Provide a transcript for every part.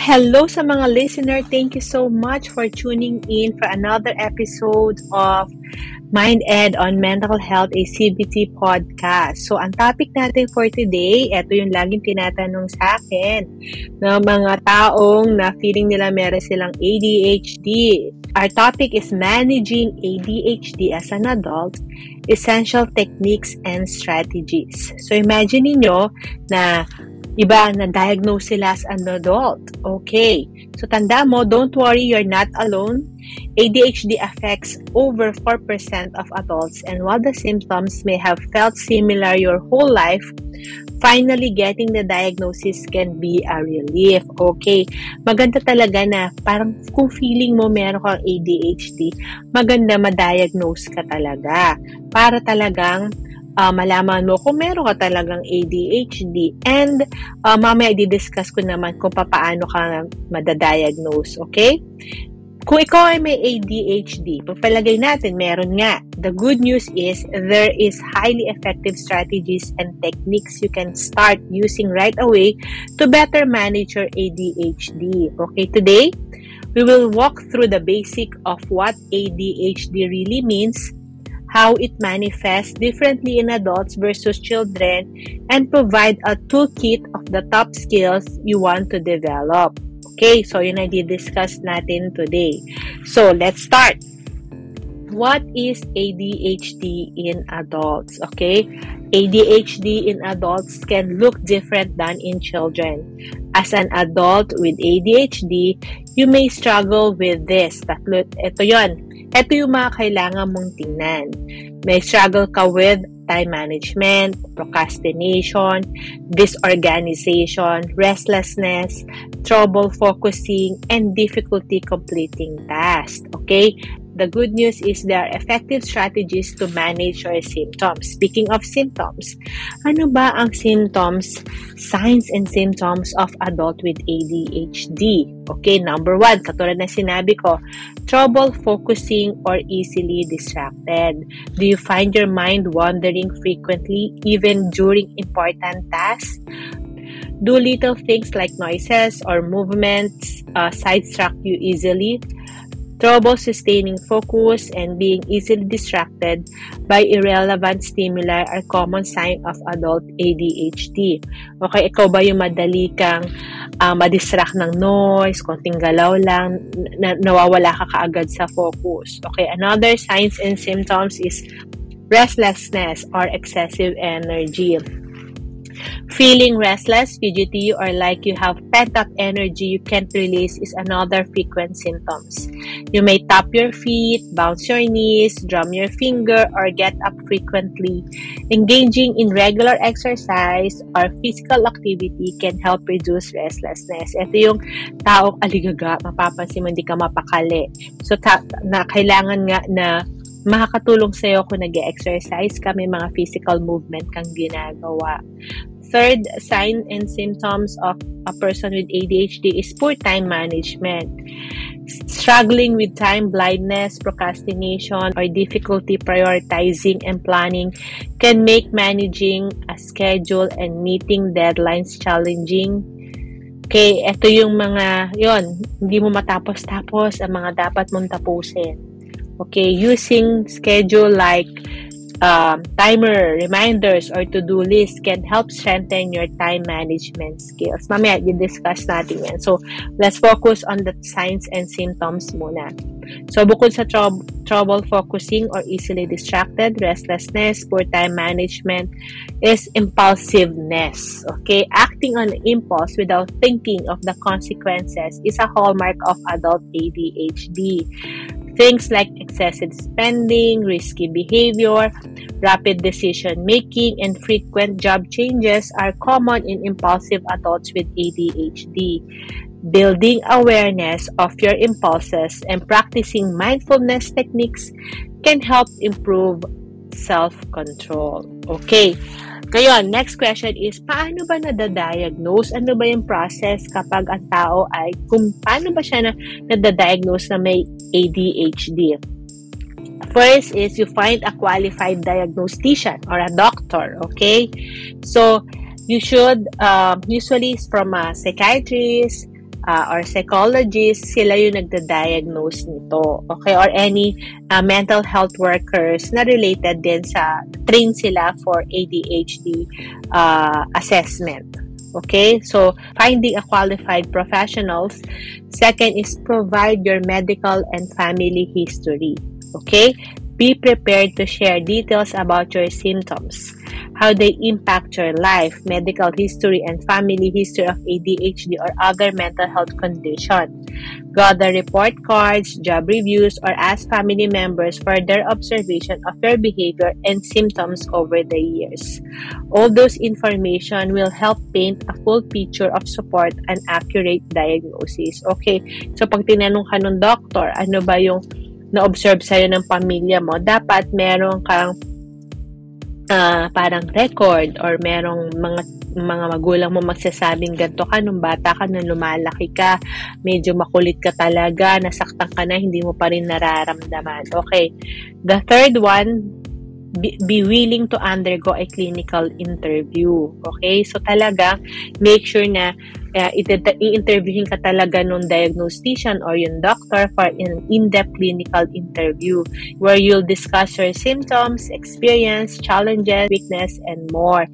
hello sa mga listener. Thank you so much for tuning in for another episode of Mind Ed on Mental Health, a CBT podcast. So, ang topic natin for today, ito yung laging tinatanong sa akin ng mga taong na feeling nila meron silang ADHD. Our topic is managing ADHD as an adult, essential techniques and strategies. So, imagine niyo na iba na diagnose sila as an adult. Okay. So, tanda mo, don't worry, you're not alone. ADHD affects over 4% of adults, and while the symptoms may have felt similar your whole life, finally getting the diagnosis can be a relief. Okay, maganda talaga na parang kung feeling mo meron kang ADHD, maganda ma-diagnose ka talaga para talagang uh, malaman mo kung meron ka talagang ADHD. And uh, mamaya i-discuss ko naman kung paano ka madadiagnose, okay? Kung ikaw ay may ADHD, pagpalagay natin, meron nga. The good news is there is highly effective strategies and techniques you can start using right away to better manage your ADHD. Okay, today, we will walk through the basic of what ADHD really means, how it manifests differently in adults versus children, and provide a toolkit of the top skills you want to develop. Okay, so yun ang di-discuss natin today. So, let's start. What is ADHD in adults? Okay, ADHD in adults can look different than in children. As an adult with ADHD, you may struggle with this. Tatlo, ito yon. Ito yung mga kailangan mong tingnan. May struggle ka with time management, procrastination, disorganization, restlessness, trouble focusing, and difficulty completing tasks. Okay? The good news is there are effective strategies to manage your symptoms. Speaking of symptoms, ano ba ang symptoms, signs and symptoms of adult with ADHD? Okay, number one, katulad na sinabi ko, trouble focusing or easily distracted. Do you find your mind wandering frequently even during important tasks? Do little things like noises or movements uh, sidetrack you easily? Trouble sustaining focus, and being easily distracted by irrelevant stimuli are common sign of adult ADHD. Okay, ikaw ba yung madali kang uh, madistract ng noise, konting galaw lang, na, nawawala ka kaagad sa focus. Okay, another signs and symptoms is restlessness or excessive energy. Feeling restless, fidgety, or like you have pent up energy you can't release is another frequent symptoms. You may tap your feet, bounce your knees, drum your finger, or get up frequently. Engaging in regular exercise or physical activity can help reduce restlessness. Ito yung taong aligaga, mapapansin mo hindi ka mapakali. So, ta- na kailangan nga na makakatulong sa'yo kung nag exercise ka, may mga physical movement kang ginagawa. Third sign and symptoms of a person with ADHD is poor time management. Struggling with time blindness, procrastination, or difficulty prioritizing and planning can make managing a schedule and meeting deadlines challenging. Okay, ito yung mga, yon hindi mo matapos-tapos ang mga dapat mong tapusin. Okay, using schedule like um, timer, reminders, or to-do list can help strengthen your time management skills. Mamaya, i-discuss natin yan. So, let's focus on the signs and symptoms muna. So, bukod sa tr- trouble focusing or easily distracted, restlessness, poor time management, is impulsiveness. Okay? Acting on impulse without thinking of the consequences is a hallmark of adult ADHD. Things like excessive spending, risky behavior, rapid decision making, and frequent job changes are common in impulsive adults with ADHD. Building awareness of your impulses and practicing mindfulness techniques can help improve self-control. Okay. Ngayon, next question is, paano ba nadadiagnose? Ano ba yung process kapag ang tao ay, kung paano ba siya na nadadiagnose na may ADHD? First is you find a qualified diagnostician or a doctor, okay? So, you should, um, usually from a psychiatrist, uh, or psychologist, sila yung nagda-diagnose nito. Okay? Or any uh, mental health workers na related din sa, train sila for ADHD uh, assessment. Okay? So, finding a qualified professionals. Second is provide your medical and family history. Okay? Be prepared to share details about your symptoms how they impact your life, medical history, and family history of ADHD or other mental health condition. Gather report cards, job reviews, or ask family members for their observation of your behavior and symptoms over the years. All those information will help paint a full picture of support and accurate diagnosis. Okay, so pag tinanong ka ng doctor, ano ba yung na-observe sa'yo ng pamilya mo, dapat meron kang uh, parang record or merong mga mga magulang mo magsasabing ganito ka nung bata ka nung lumalaki ka, medyo makulit ka talaga, nasaktan ka na, hindi mo pa rin nararamdaman. Okay. The third one, be, be willing to undergo a clinical interview. Okay? So talaga, make sure na uh, i-interviewin ka talaga nung diagnostician or yung doctor for an in-depth clinical interview where you'll discuss your symptoms, experience, challenges, weakness, and more.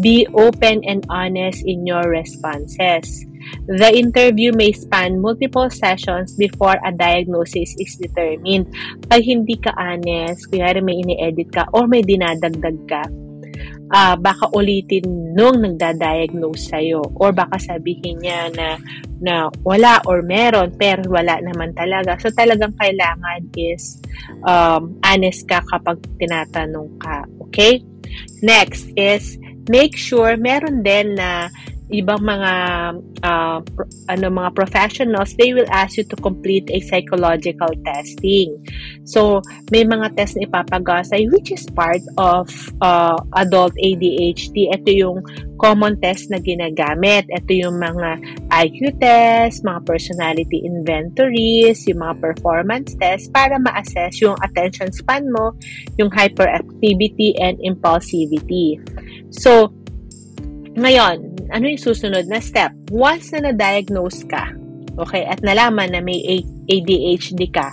Be open and honest in your responses. The interview may span multiple sessions before a diagnosis is determined. Pag hindi ka honest, kunyari may ini-edit ka or may dinadagdag ka, uh, baka ulitin nung nagda-diagnose sa'yo or baka sabihin niya na, na wala or meron pero wala naman talaga. So talagang kailangan is um, honest ka kapag tinatanong ka. Okay? Next is make sure meron din na ibang mga uh, pro, ano mga professionals they will ask you to complete a psychological testing. So may mga test na ipapagawa sa which is part of uh, adult ADHD ito yung common test na ginagamit. Ito yung mga IQ test mga personality inventories yung mga performance test para ma-assess yung attention span mo yung hyperactivity and impulsivity. So ngayon, ano yung susunod na step? Once na na-diagnose ka, okay, at nalaman na may ADHD ka,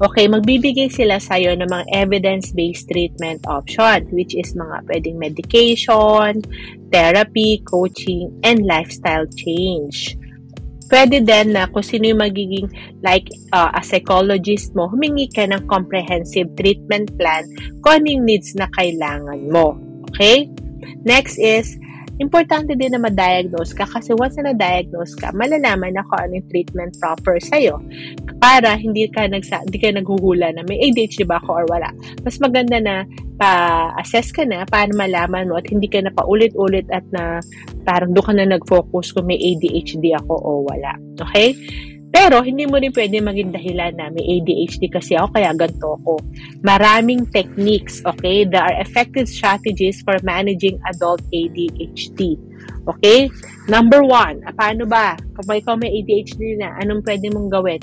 okay, magbibigay sila sa'yo ng mga evidence-based treatment option, which is mga pwedeng medication, therapy, coaching, and lifestyle change. Pwede din na kung sino yung magiging like uh, a psychologist mo, humingi ka ng comprehensive treatment plan kung ano yung needs na kailangan mo. Okay? Next is, importante din na ma-diagnose ka kasi once na na-diagnose ka, malalaman na kung ano yung treatment proper sa'yo para hindi ka, nagsa, hindi ka naghuhula na may ADHD ba ako or wala. Mas maganda na pa-assess ka na para malaman mo at hindi ka na paulit-ulit at na parang doon ka na nag-focus kung may ADHD ako o wala. Okay? Pero, hindi mo rin pwede maging dahilan na may ADHD kasi ako, kaya ganito ako. Maraming techniques, okay? There are effective strategies for managing adult ADHD. Okay? Number one, paano ba? Kapag ikaw may ADHD na, anong pwede mong gawin?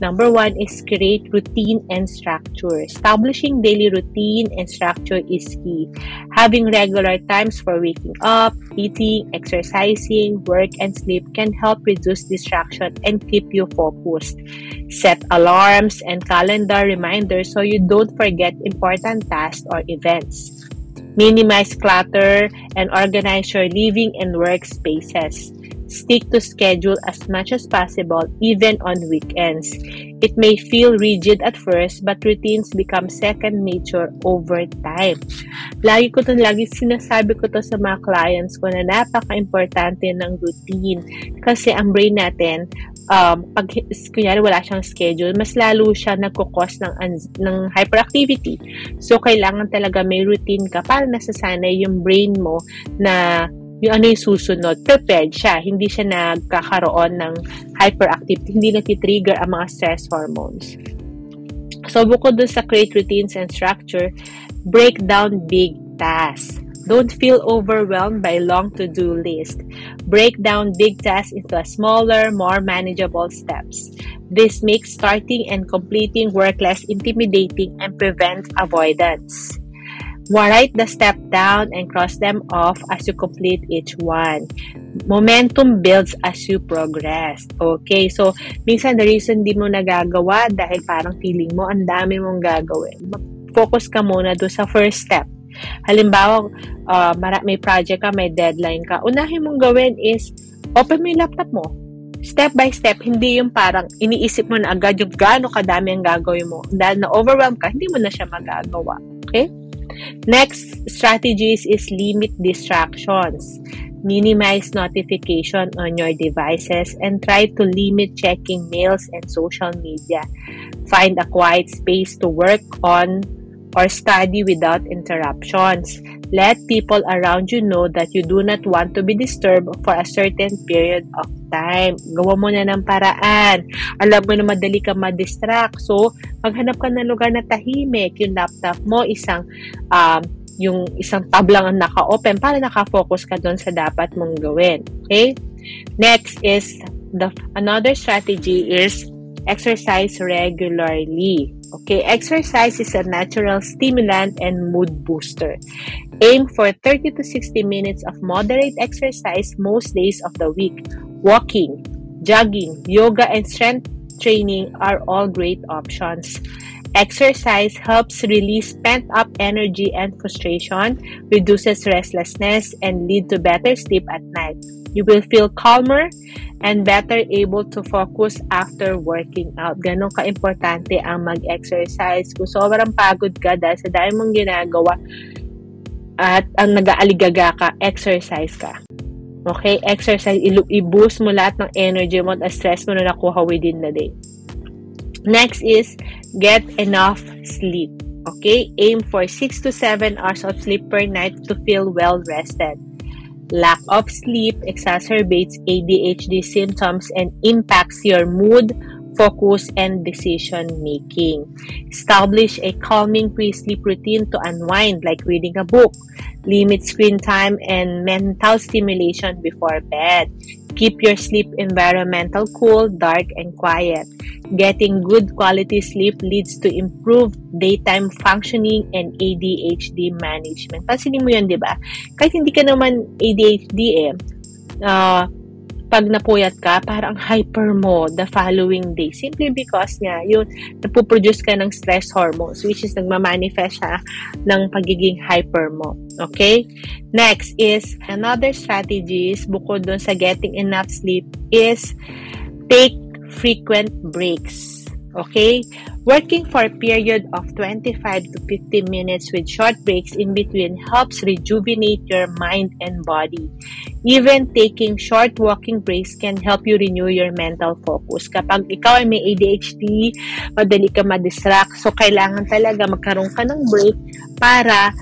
Number one is create routine and structure. Establishing daily routine and structure is key. Having regular times for waking up, eating, exercising, work, and sleep can help reduce distraction and keep you focused. Set alarms and calendar reminders so you don't forget important tasks or events. Minimize clutter and organize your living and work spaces. Stick to schedule as much as possible, even on weekends. It may feel rigid at first, but routines become second nature over time. Lagi ko to, lagi sinasabi ko to sa mga clients ko na napaka-importante ng routine. Kasi ang brain natin, um, pag kunyari wala siyang schedule, mas lalo siya nagkukos ng, ng hyperactivity. So, kailangan talaga may routine ka para nasasanay yung brain mo na yung ano yung susunod, prepared siya. Hindi siya nagkakaroon ng hyperactivity, hindi nagtitrigger ang mga stress hormones. So, bukod dun sa create routines and structure, break down big tasks. Don't feel overwhelmed by long to-do list. Break down big tasks into smaller, more manageable steps. This makes starting and completing work less intimidating and prevents avoidance. Write the step down and cross them off as you complete each one. Momentum builds as you progress. Okay, so minsan the reason di mo nagagawa dahil parang feeling mo ang dami mong gagawin. Focus ka muna do sa first step. Halimbawa, uh, may project ka, may deadline ka. Unahin mong gawin is open mo yung laptop mo. Step by step, hindi yung parang iniisip mo na agad yung gaano kadami ang gagawin mo. Dahil na-overwhelm ka, hindi mo na siya magagawa. Okay? Next strategies is limit distractions. Minimize notification on your devices and try to limit checking mails and social media. Find a quiet space to work on or study without interruptions. Let people around you know that you do not want to be disturbed for a certain period of time. Gawa mo na ng paraan. Alam mo na madali ka ma-distract. So, maghanap ka ng lugar na tahimik. Yung laptop mo, isang um, yung isang tab lang ang naka-open para naka-focus ka doon sa dapat mong gawin. Okay? Next is the another strategy is exercise regularly. Okay, exercise is a natural stimulant and mood booster. Aim for 30 to 60 minutes of moderate exercise most days of the week. Walking, jogging, yoga, and strength training are all great options. Exercise helps release pent up energy and frustration, reduces restlessness, and lead to better sleep at night. You will feel calmer and better able to focus after working out. Ganon ka-importante ang mag-exercise. Kung sobrang pagod ka dahil sa dahil mong ginagawa at ang nag-aaligaga ka, exercise ka. Okay? Exercise, i-boost mo lahat ng energy mo at stress mo na nakuha within the day. Next is get enough sleep. Okay? Aim for 6 to 7 hours of sleep per night to feel well rested. Lack of sleep exacerbates ADHD symptoms and impacts your mood, focus, and decision making. Establish a calming pre sleep routine to unwind, like reading a book. Limit screen time and mental stimulation before bed. Keep your sleep environmental cool, dark, and quiet. Getting good quality sleep leads to improved daytime functioning and ADHD management. Pansinin mo yun, di ba? Kahit hindi ka naman ADHD eh, uh, pag napuyat ka, parang hyper mo the following day. Simply because nga, yun, napuproduce ka ng stress hormones, which is nagmamanifest siya ng pagiging hyper mo. Okay? Next is, another strategies, bukod dun sa getting enough sleep, is take frequent breaks. Okay? Working for a period of 25 to 50 minutes with short breaks in between helps rejuvenate your mind and body. Even taking short walking breaks can help you renew your mental focus. Kapag ikaw ay may ADHD, madali ka ma-distract, so kailangan talaga magkaroon ka ng break para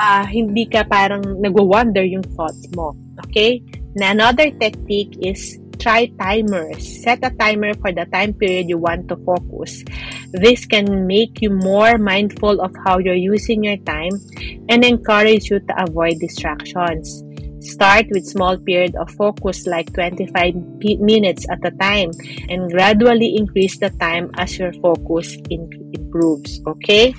uh, hindi ka parang nagwa-wonder yung thoughts mo. Okay? Na another technique is try timers. Set a timer for the time period you want to focus. This can make you more mindful of how you're using your time and encourage you to avoid distractions. Start with small period of focus like 25 minutes at a time and gradually increase the time as your focus in- improves. Okay?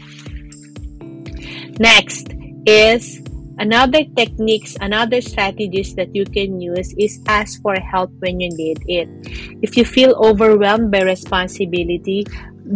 Next is Another techniques, another strategies that you can use is ask for help when you need it. If you feel overwhelmed by responsibility,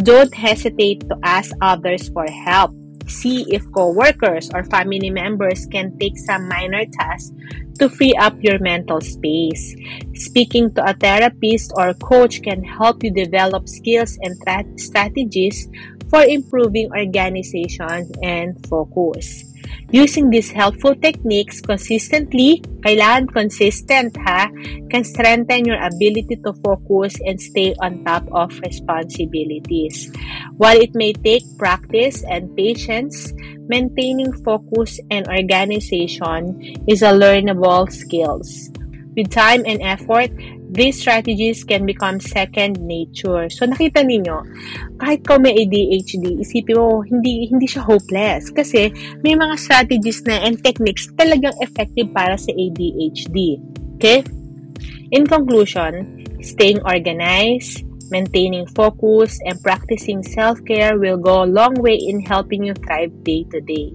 don't hesitate to ask others for help. See if co-workers or family members can take some minor tasks to free up your mental space. Speaking to a therapist or coach can help you develop skills and tra- strategies for improving organization and focus. Using these helpful techniques consistently, kailangan consistent ha, can strengthen your ability to focus and stay on top of responsibilities. While it may take practice and patience, maintaining focus and organization is a learnable skills. With time and effort, these strategies can become second nature. So nakita ninyo, kahit ko may ADHD, isipin mo, hindi, hindi siya hopeless. Kasi may mga strategies na and techniques talagang effective para sa ADHD. Okay? In conclusion, staying organized, maintaining focus, and practicing self-care will go a long way in helping you thrive day to day.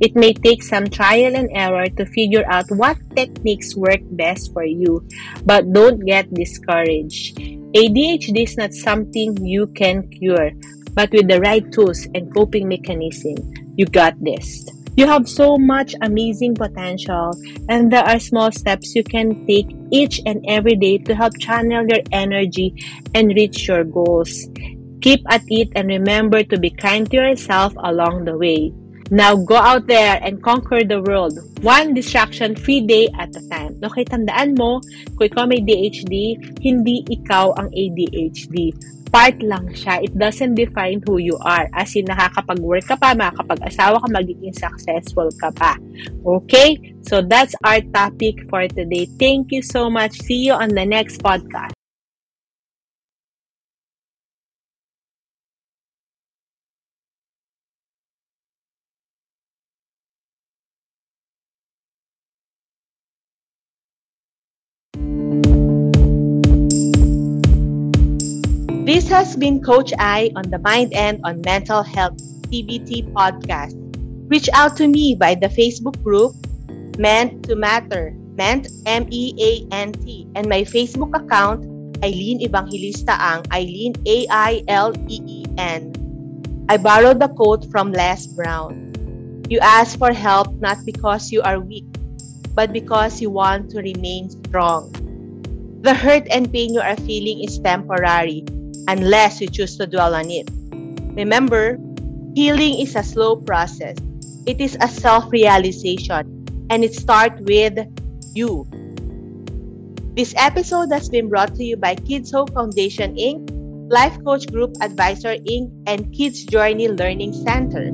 It may take some trial and error to figure out what techniques work best for you, but don't get discouraged. ADHD is not something you can cure, but with the right tools and coping mechanism, you got this. You have so much amazing potential, and there are small steps you can take each and every day to help channel your energy and reach your goals. Keep at it and remember to be kind to yourself along the way. Now go out there and conquer the world. One distraction-free day at a time. Okay, tandaan mo, kung ikaw may ADHD, hindi ikaw ang ADHD. Part lang siya. It doesn't define who you are. As in, nakakapag-work ka pa, makakapag-asawa ka, magiging successful ka pa. Okay? So that's our topic for today. Thank you so much. See you on the next podcast. This has been Coach I on the Mind and on Mental Health CBT podcast. Reach out to me by the Facebook group Meant to Matter, Meant M E A N T, and my Facebook account Eileen Evangelista Ang, Eileen A I L E E N. I borrowed the quote from Les Brown. You ask for help not because you are weak, but because you want to remain strong. The hurt and pain you are feeling is temporary unless you choose to dwell on it. Remember, healing is a slow process. It is a self-realization and it starts with you. This episode has been brought to you by Kids Hope Foundation Inc., Life Coach Group Advisor Inc., and Kids Journey Learning Center.